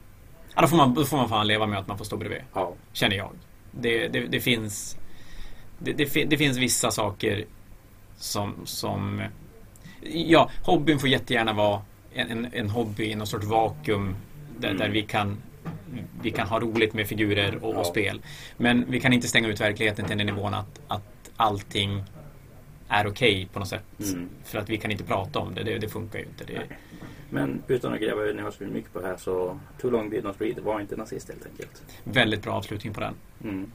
Ja, då, får man, då får man fan leva med att man får stå bredvid, ja. känner jag. Det, det, det finns det, det, det finns vissa saker som, som Ja, hobbyn får jättegärna vara en, en, en hobby i någon sorts vakuum där, Mm. där vi kan vi kan ha roligt med figurer och, Ja. och spel. Men vi kan inte stänga ut verkligheten till den nivån att, att allting är okej på något sätt. Mm. För att vi kan inte prata om det. Det, det funkar ju inte. Det, Men utan att gräva ner oss för mycket på det här så Too Long Did Not Read var inte nazist helt enkelt. väldigt bra avslutning på den. Mm.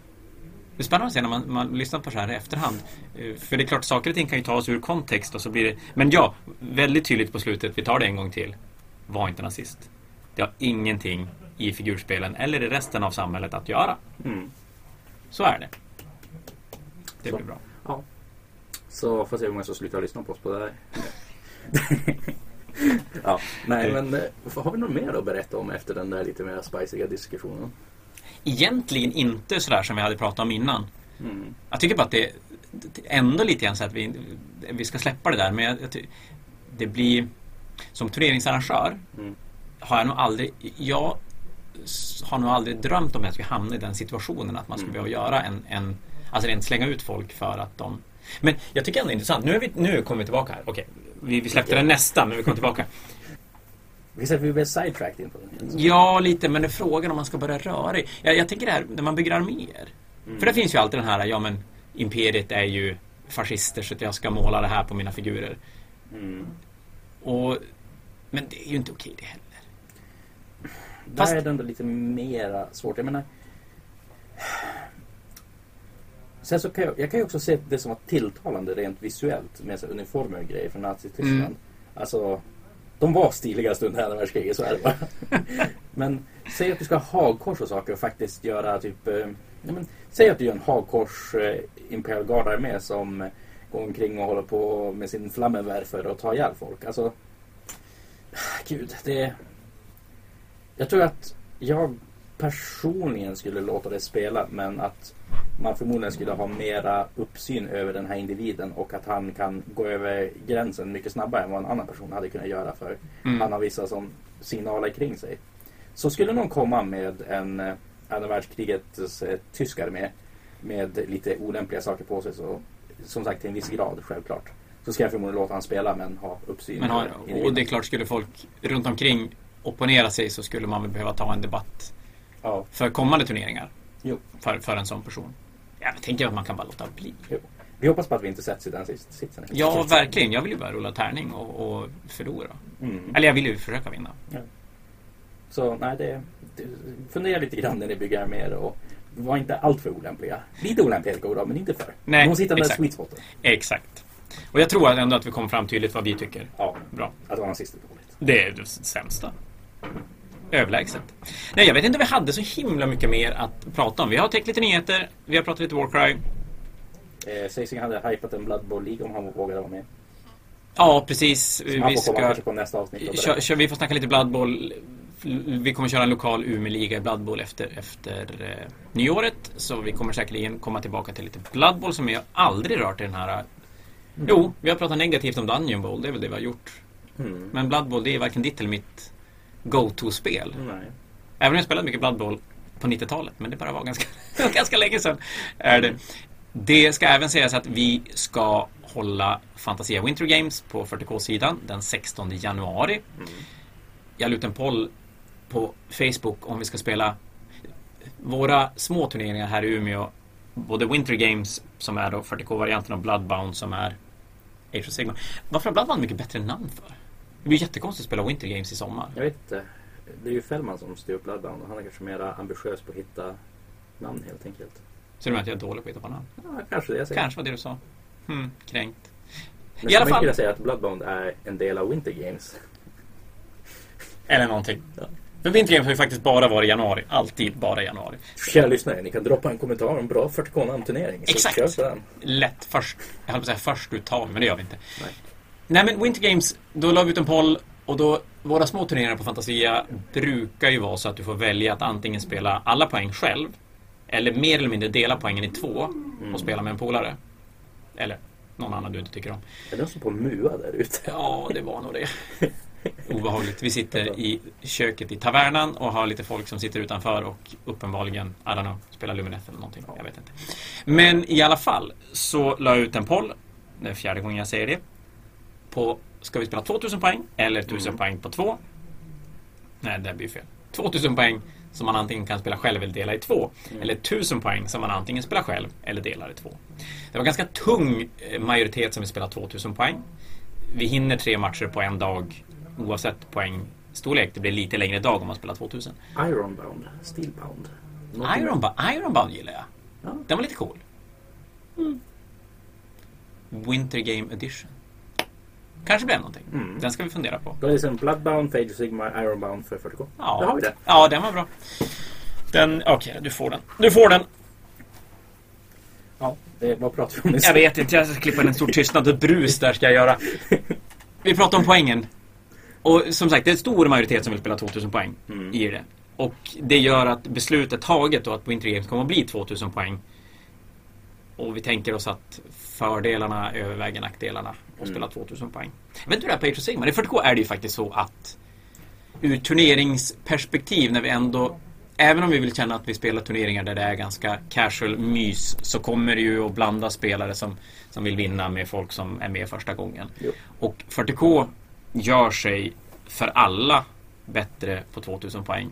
Det är spännande att se när man, man lyssnar på så här i efterhand. Eh, För det är klart, saker och ting kan ju tas ur kontext och så blir det... Men ja, väldigt tydligt på slutet, vi tar det en gång till. Var inte nazist. Det har ingenting i figurspelen eller i resten av samhället att göra. Mm. Så är det. Det Så. blir bra. Ja. Så får se hur många som slutar lyssna på oss på det här. ja, nej men eh, har vi något mer att berätta om efter den där lite mer spiciga diskussionen? Egentligen inte sådär som vi hade pratat om innan. Mm. Jag tycker bara att det ändå lite grann så att vi, vi ska släppa det där. Men jag, jag, ty- det blir... Som turneringsarrangör Mm. har jag nog aldrig... Jag har nog aldrig drömt om att jag ska hamna i den situationen att man skulle Mm. behöva göra en, en... Alltså rent slänga ut folk för att de... Men jag tycker ändå det är intressant. Nu, är vi, nu kommer vi tillbaka här. Okej, vi, vi släppte den nästan, men vi kommer tillbaka. Vi säger att vi blir sidetracked in på den. Ja, lite, men det är frågan om man ska börja röra i. Jag, jag tänker det här när man bygger arméer. Mm. För det finns ju alltid den här, ja men Imperiet är ju fascister så att jag ska måla det här på mina figurer. Mm. Och, men det är ju inte okej det heller. Där Fast- är det ändå lite mera svårt. Jag menar... Sen så kan jag, jag kan ju också se det som var tilltalande rent visuellt med så uniformer och grejer från Nazityskland. Mm. Alltså, de var stiligast under andra världskriget, så är det bara. men säg att du ska ha hagkors och saker och faktiskt göra typ... Eh, men, säg att du gör en hagkors eh, Imperial Guard-armé som eh, går omkring och håller på med sin flammenwerfer och tar ihjäl folk. Alltså... Gud, det... Jag tror att jag personligen skulle låta det spela men att man förmodligen skulle ha mera uppsyn över den här individen och att han kan gå över gränsen mycket snabbare än vad en annan person hade kunnat göra för Mm. han har vissa som signaler kring sig. Så skulle någon komma med en eh, andra världskrigets eh, tysk armé med lite olämpliga saker på sig så som sagt till en viss grad självklart. Så ska jag förmodligen låta han spela men ha uppsyn. Men har, och det är klart, skulle folk runt omkring opponera sig så skulle man väl behöva ta en debatt Ja, för kommande turneringar. Jo. För, för en sån person. Jag tänker att man kan bara låta bli. jo. Vi hoppas på att vi inte sätts i den sits- sitsen. Ja, verkligen. Jag vill ju bara rulla tärning och, och förlora. Mm. Eller jag vill ju försöka vinna. Så nej, det, det, fundera lite grann när ni bygger arméer och var inte alltför olämpliga. Lite olämpliga går bra, men inte för. Nej, De sitter där exakt. sweet spoten. Exakt. Och jag tror ändå att vi kom fram tydligt vad vi tycker. Ja, Bra. att vara nazist är dåligt. Det är det sämsta. Överlägset. Nej, jag vet inte om vi hade så himla mycket mer att prata om. Vi har täckt lite nyheter. Vi har pratat lite Warcry. Eh, Ceesing hade hypat en Blood Bowl League om han vågade vara med. Ja, precis. Så Vi ska... kanske på nästa avsnitt. och Kör, kör, vi får snacka lite Blood Bowl. Vi kommer köra en lokal Umeå-liga i Blood Bowl efter, efter eh, nyåret. Så vi kommer säkerligen komma tillbaka till lite Blood Bowl som vi aldrig rört i den här... Jo, vi har pratat negativt om Dungeon Bowl. Det är väl det vi har gjort. Mm. Men Blood Bowl, det är varken ditt eller mitt go-to-spel. Nej. Även om jag spelat mycket Blood Bowl på 90-talet, men det bara var ganska, ganska länge sedan. Är det. det ska även sägas att vi ska hålla Fantasia Winter Games på 40K-sidan den 16 januari. Mm. Jag la ut en poll på Facebook om vi ska spela våra små turneringar här i Umeå. Både Winter Games som är då 40K-varianten och Bloodbound som är Age of Sigma. Varför har Bloodbound mycket bättre namn för? Det blir jättekonstigt att spela Winter Games i sommar. Jag vet inte. Det är ju Fällman som styr upp Bloodbound och han är kanske mer ambitiös på att hitta namn helt enkelt. Så du menar att jag är dålig på att hitta på namn? Ja, kanske det jag säger. Kanske var det du sa. Hmm, kränkt. Men I alla fall. vilja säga att Bloodbound är en del av Winter Games. Eller någonting. Ja. För Winter Games har ju faktiskt bara varit i januari. Alltid bara i januari. Kära lyssnare, ni kan droppa en kommentar om bra 40K-namnturnering. så Exakt. kör på den. Lätt först. Jag höll på att säga först uttag, men det gör vi inte. Nej. Nej men Winter Games, då la vi ut en poll och då våra små turneringar på Fantasia brukar ju vara så att du får välja att antingen spela alla poäng själv eller mer eller mindre dela poängen i två och spela med en polare. Eller någon annan du inte tycker om. Är det någon som på mua där ute? Ja, det var nog det. Obehagligt. Vi sitter i köket i tavernan och har lite folk som sitter utanför och uppenbarligen, I don't know, spelar Lumineth eller någonting. Jag vet inte. Men i alla fall så la jag ut en poll. Det är fjärde gången jag säger det. På, ska vi spela 2000 poäng eller 1000 Mm. poäng på två? Nej, det blir fel. 2000 poäng som man antingen kan spela själv eller dela i två. Mm. Eller 1000 poäng som man antingen spelar själv eller delar i två. Det var ganska tung eh, majoritet som vill spela 2000 poäng. Vi hinner tre matcher på en dag oavsett poängstorlek. Det blir lite längre dag om man spelar 2000. Ironbound, Steelbound. Ironbound, Ironbound gillar jag. Ja. Den var lite cool. Winter Game Edition. Kanske blev någonting. Mm. Den ska vi fundera på. Då är det sen Bloodbound, Phage of Sigma, Ironbound för 40K. Ja. Då har vi det. Ja, den var bra. Den, okej, du får den. Du får den. Ja, det, vad pratar vi om nu? Jag vet inte, jag ska klippa en stor tystnad och brus där ska jag göra. Vi pratar om poängen. Och som sagt, det är en stor majoritet som vill spela 2000 poäng Mm. i det. Och det gör att beslutet taget då att Winter Games kommer att bli 2000 poäng. Och vi tänker oss att fördelarna överväger nackdelarna att Mm. spela 2000 poäng. Jag vet inte hur det är på Age of Sigmar. I 40K är det ju faktiskt så att ur turneringsperspektiv när vi ändå Även om vi vill känna att vi spelar turneringar där det är ganska casual mys så kommer det ju att blanda spelare som, som vill vinna med folk som är med första gången. Jo. Och 40K gör sig för alla bättre på 2000 poäng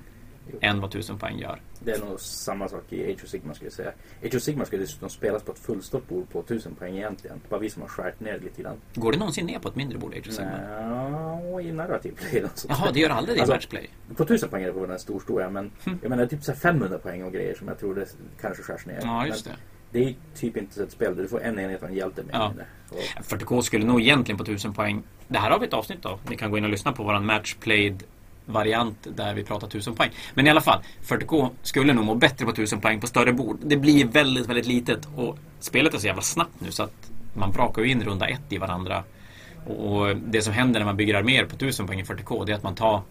Jo. än vad 1000 poäng gör. Det är nog samma sak i Age of Sigma skulle jag säga. Age of Sigma skulle dessutom spelas på ett fullstort bord på 1000 poäng egentligen. Det var vi som har skärt ner det lite grann. Går det någonsin ner på ett mindre bord Age of Sigmar? Nja, i narrativ play. sånt Jaha, det gör aldrig det i Alltså, matchplay? På 1000 poäng är det på den stor stora men Mm. jag menar typ så här 500 poäng och grejer som jag tror det kanske skärs ner. Ja, just det. det är typ inte ett spel där du får en enhet och en hjälte med. Ja. Och, 40K skulle nog egentligen på 1000 poäng. Det här har vi ett avsnitt av. Ni kan gå in och lyssna på våran matchplayed variant där vi pratar 1000 poäng. Men i alla fall, 40K skulle nog må bättre på 1000 poäng på större bord. Det blir väldigt, väldigt litet och spelet är så jävla snabbt nu så att man brakar ju in runda ett i varandra. Och det som händer när man bygger arméer på 1000 poäng i 40K det är att man tar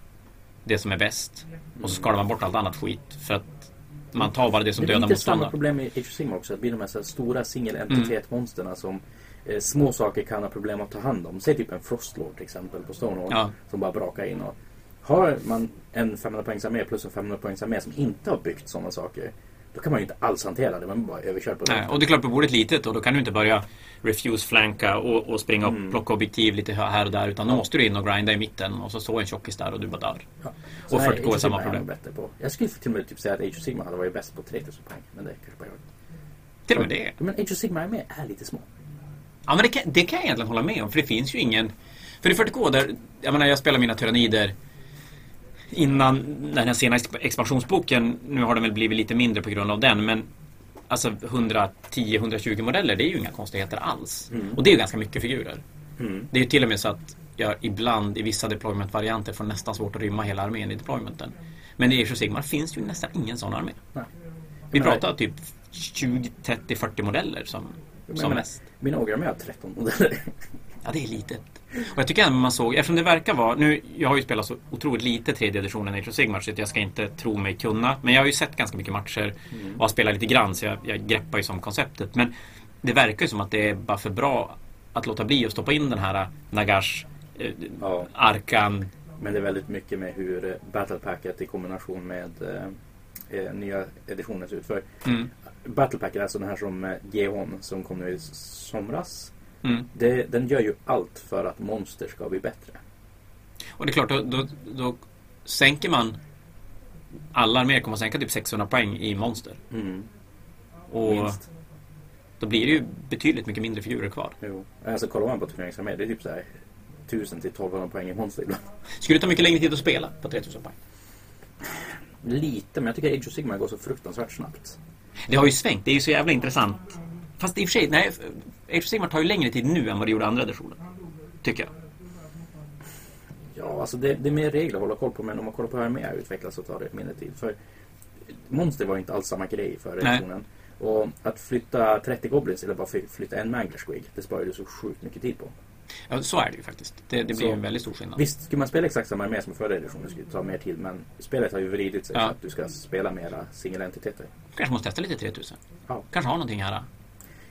det som är bäst och så skalar man bort allt annat skit. För att man tar bara det som det är dödar lite samma motståndare. problem i Age of Sigma också. Det blir de här, stora single entitet-monsterna som eh, små saker kan ha problem att ta hand om. Säg typ en Frostlord till exempel på Stonehall. Ja. Som bara brakar in. Och har man en 500 poängs armé plus en 500 poängs armé som inte har byggt sådana saker. Då kan man ju inte alls hantera det, man blir bara överkörd på Nej, det. och det är klart, på bordet litet och då kan du inte börja refuse flanka och, och springa upp, Mm. plocka objektiv lite här och där. Utan då måste du in och grinda i mitten och så står en tjockis där och du bara dör. Ja. Och Så nej, 40K är samma problem. Bättre på. Jag skulle till och med typ säga att Age of Sigmar hade varit bäst på 3000 poäng. Men det är kanske bara jag. Till och med det. Men Age of Sigmar är med är lite små. Ja, men det kan, det kan jag egentligen hålla med om. För det finns ju ingen... För i 40K, där, jag menar, jag spelar mina tyrannider innan den här sena exp- expansionsboken. Nu har den väl blivit lite mindre på grund av den, men alltså 110-120 modeller, det är ju inga konstigheter alls. Mm. Och det är ju ganska mycket figurer. Mm. Det är ju till och med så att jag ibland i vissa deployment-varianter får nästan svårt att rymma hela armén i deploymenten. Men i Age of Sigmar finns ju nästan ingen sån armé. Nej. Vi pratar typ 20, 30, 40 modeller som, som men- mest. Mina ågrar har 13 modeller. Ja, det är litet. Och jag tycker ändå man såg, eftersom det verkar vara, nu, jag har ju spelat så otroligt lite tredje editionen Age of Sigmar så jag ska inte tro mig kunna. Men jag har ju sett ganska mycket matcher och har spelat lite grann så jag, jag greppar ju som konceptet. Men det verkar ju som att det är bara för bra att låta bli att stoppa in den här Nagash, eh, Ja. Arkan. Men det är väldigt mycket med hur eh, Battle Packet i kombination med eh, eh, nya editionen ser ut. För Mm, Battle Packet är alltså den här som eh, Gehon som kom nu i somras. Mm. Det, den gör ju allt för att monster ska bli bättre. Och det är klart, då, då, då sänker man alla arméer kommer att sänka typ 600 poäng i monster. Mm. Och Minst. då blir det ju betydligt mycket mindre figurer kvar. Jo. Alltså kollar man på turneringsarmé, det är typ så här 1000 till 1200 poäng i monster ibland. Skulle det ta mycket längre tid att spela på 3000 poäng? Lite, men jag tycker Age of Sigmar går så fruktansvärt snabbt. Det har ju svängt, det är ju så jävla intressant. Fast i och för sig, nej, Age of Sigmar tar ju längre tid nu än vad det gjorde andra editionen. Tycker jag. Ja, alltså det, det är mer regler att hålla koll på, men om man kollar på hur arméer utvecklas så tar det mindre tid. För monster var ju inte alls samma grej för Nej. editionen. Och att flytta 30 goblins eller bara fly- flytta en Mangler Squig, det sparar du så sjukt mycket tid på. Ja, så är det ju faktiskt. Det, det blir Så- ju en väldigt stor skillnad. Visst, skulle man spela exakt samma armé som förra editionen skulle det ta mer tid, men spelet har ju vridit sig Ja. så att du ska spela mera singelentiteter. Kanske måste testa lite 3000. Ja. Kanske har någonting här.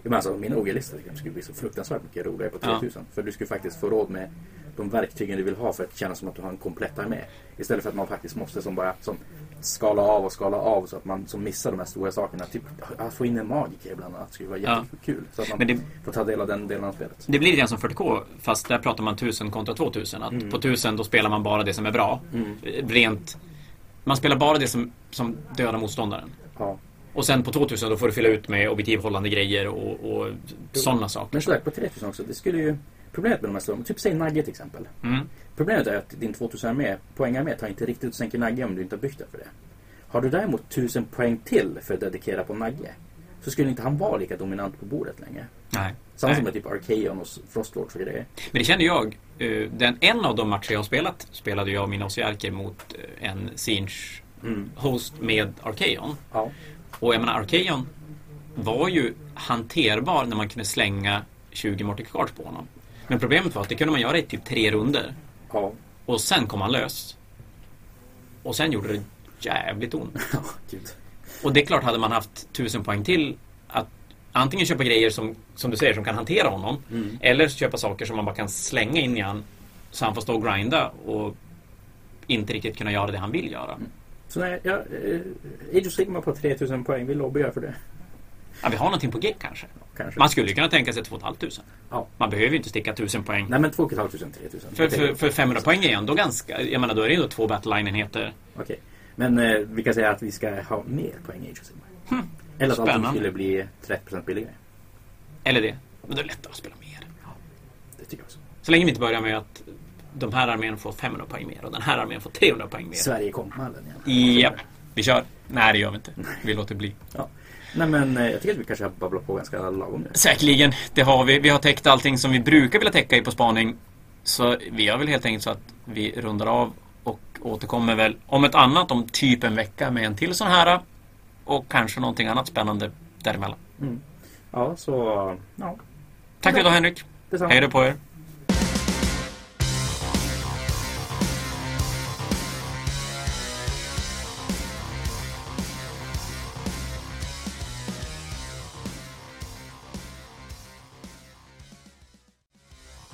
Jo, men alltså, min OG-lista skulle bli så fruktansvärt mycket roligare på Ja. 3000. För du skulle faktiskt få råd med de verktygen du vill ha för att känna som att du har en komplett armé. Istället för att man faktiskt måste som bara som skala av och skala av så att man som missar de här stora sakerna. Typ att få in en magiker bland annat skulle vara Ja. jättekul. Så att man Men det, får ta del av den delen av spelet. det blir lite grann som 40K, fast där pratar man 1000 kontra 2000. Att Mm. på 1000 då spelar man bara det som är bra. Mm. Rent... Man spelar bara det som, som dödar motståndaren. Ja. Och sen på 2000 då får du fylla ut med objektivhållande grejer och, och sådana saker. Men sådär på 3000 också. Det skulle ju... Problemet med de här slummen, typ säg Nagge till exempel. Mm. Problemet är att din 2000 armé, poängarmé tar inte riktigt och sänker Nagge om du inte har byggt det för det. Har du däremot 1000 poäng till för att dedikera på Nagge så skulle inte han vara lika dominant på bordet längre. Nej. Samma som med typ Archeon och Frostlords och grejer. Men det kände jag. eh, Den, en av de matcher jag har spelat spelade jag och mina Osiarker mot eh, en Sinch Mm. host med Archeon. Ja. Och jag menar Archeon var ju hanterbar när man kunde slänga 20 Mortic Cards på honom. Men problemet var att det kunde man göra i typ tre runder Ja. Och sen kom han lös. Och sen gjorde det jävligt ont. Och det är klart, hade man haft tusen poäng till att antingen köpa grejer som, som du säger, som kan hantera honom. Mm. Eller köpa saker som man bara kan slänga in i han så han får stå och grinda och inte riktigt kunna göra det han vill göra. Så nej, ja, eh, Age of Sigma på 3000 poäng, vill lobbya för det? Ja, vi har någonting på G kanske. Kanske. Man skulle ju kunna tänka sig 2 500. Ja. Man behöver ju inte sticka 1000 poäng. Nej men 2 500, 3000. För, för, för 500 poäng är ändå ganska... Jag menar, då är det ändå två battleline-enheter. Okej. Men eh, vi kan säga att vi ska ha mer poäng i Age of Sigma. Hmm. Eller att allting skulle bli 30% billigare. Eller det. Men det är lättare att spela mer. Det tycker jag också. Så länge vi inte börjar med att de här armén får 500 poäng mer och den här armén får 300 poäng mer. Sverige kom mallen igen. Japp, vi kör. Nej, det gör vi inte. Vi låter bli. Nej men eh, jag tycker att vi kanske har babblat på ganska lagom nu. Säkerligen, det har vi. Vi har täckt allting som vi brukar vilja täcka i På spaning. Så vi gör väl helt enkelt så att vi rundar av och återkommer väl om ett annat, om typ en vecka med en till sån här. Och kanske någonting annat spännande däremellan. Mm. Ja, så ja. Tack för idag Henrik. Detsamma. Hej då på er.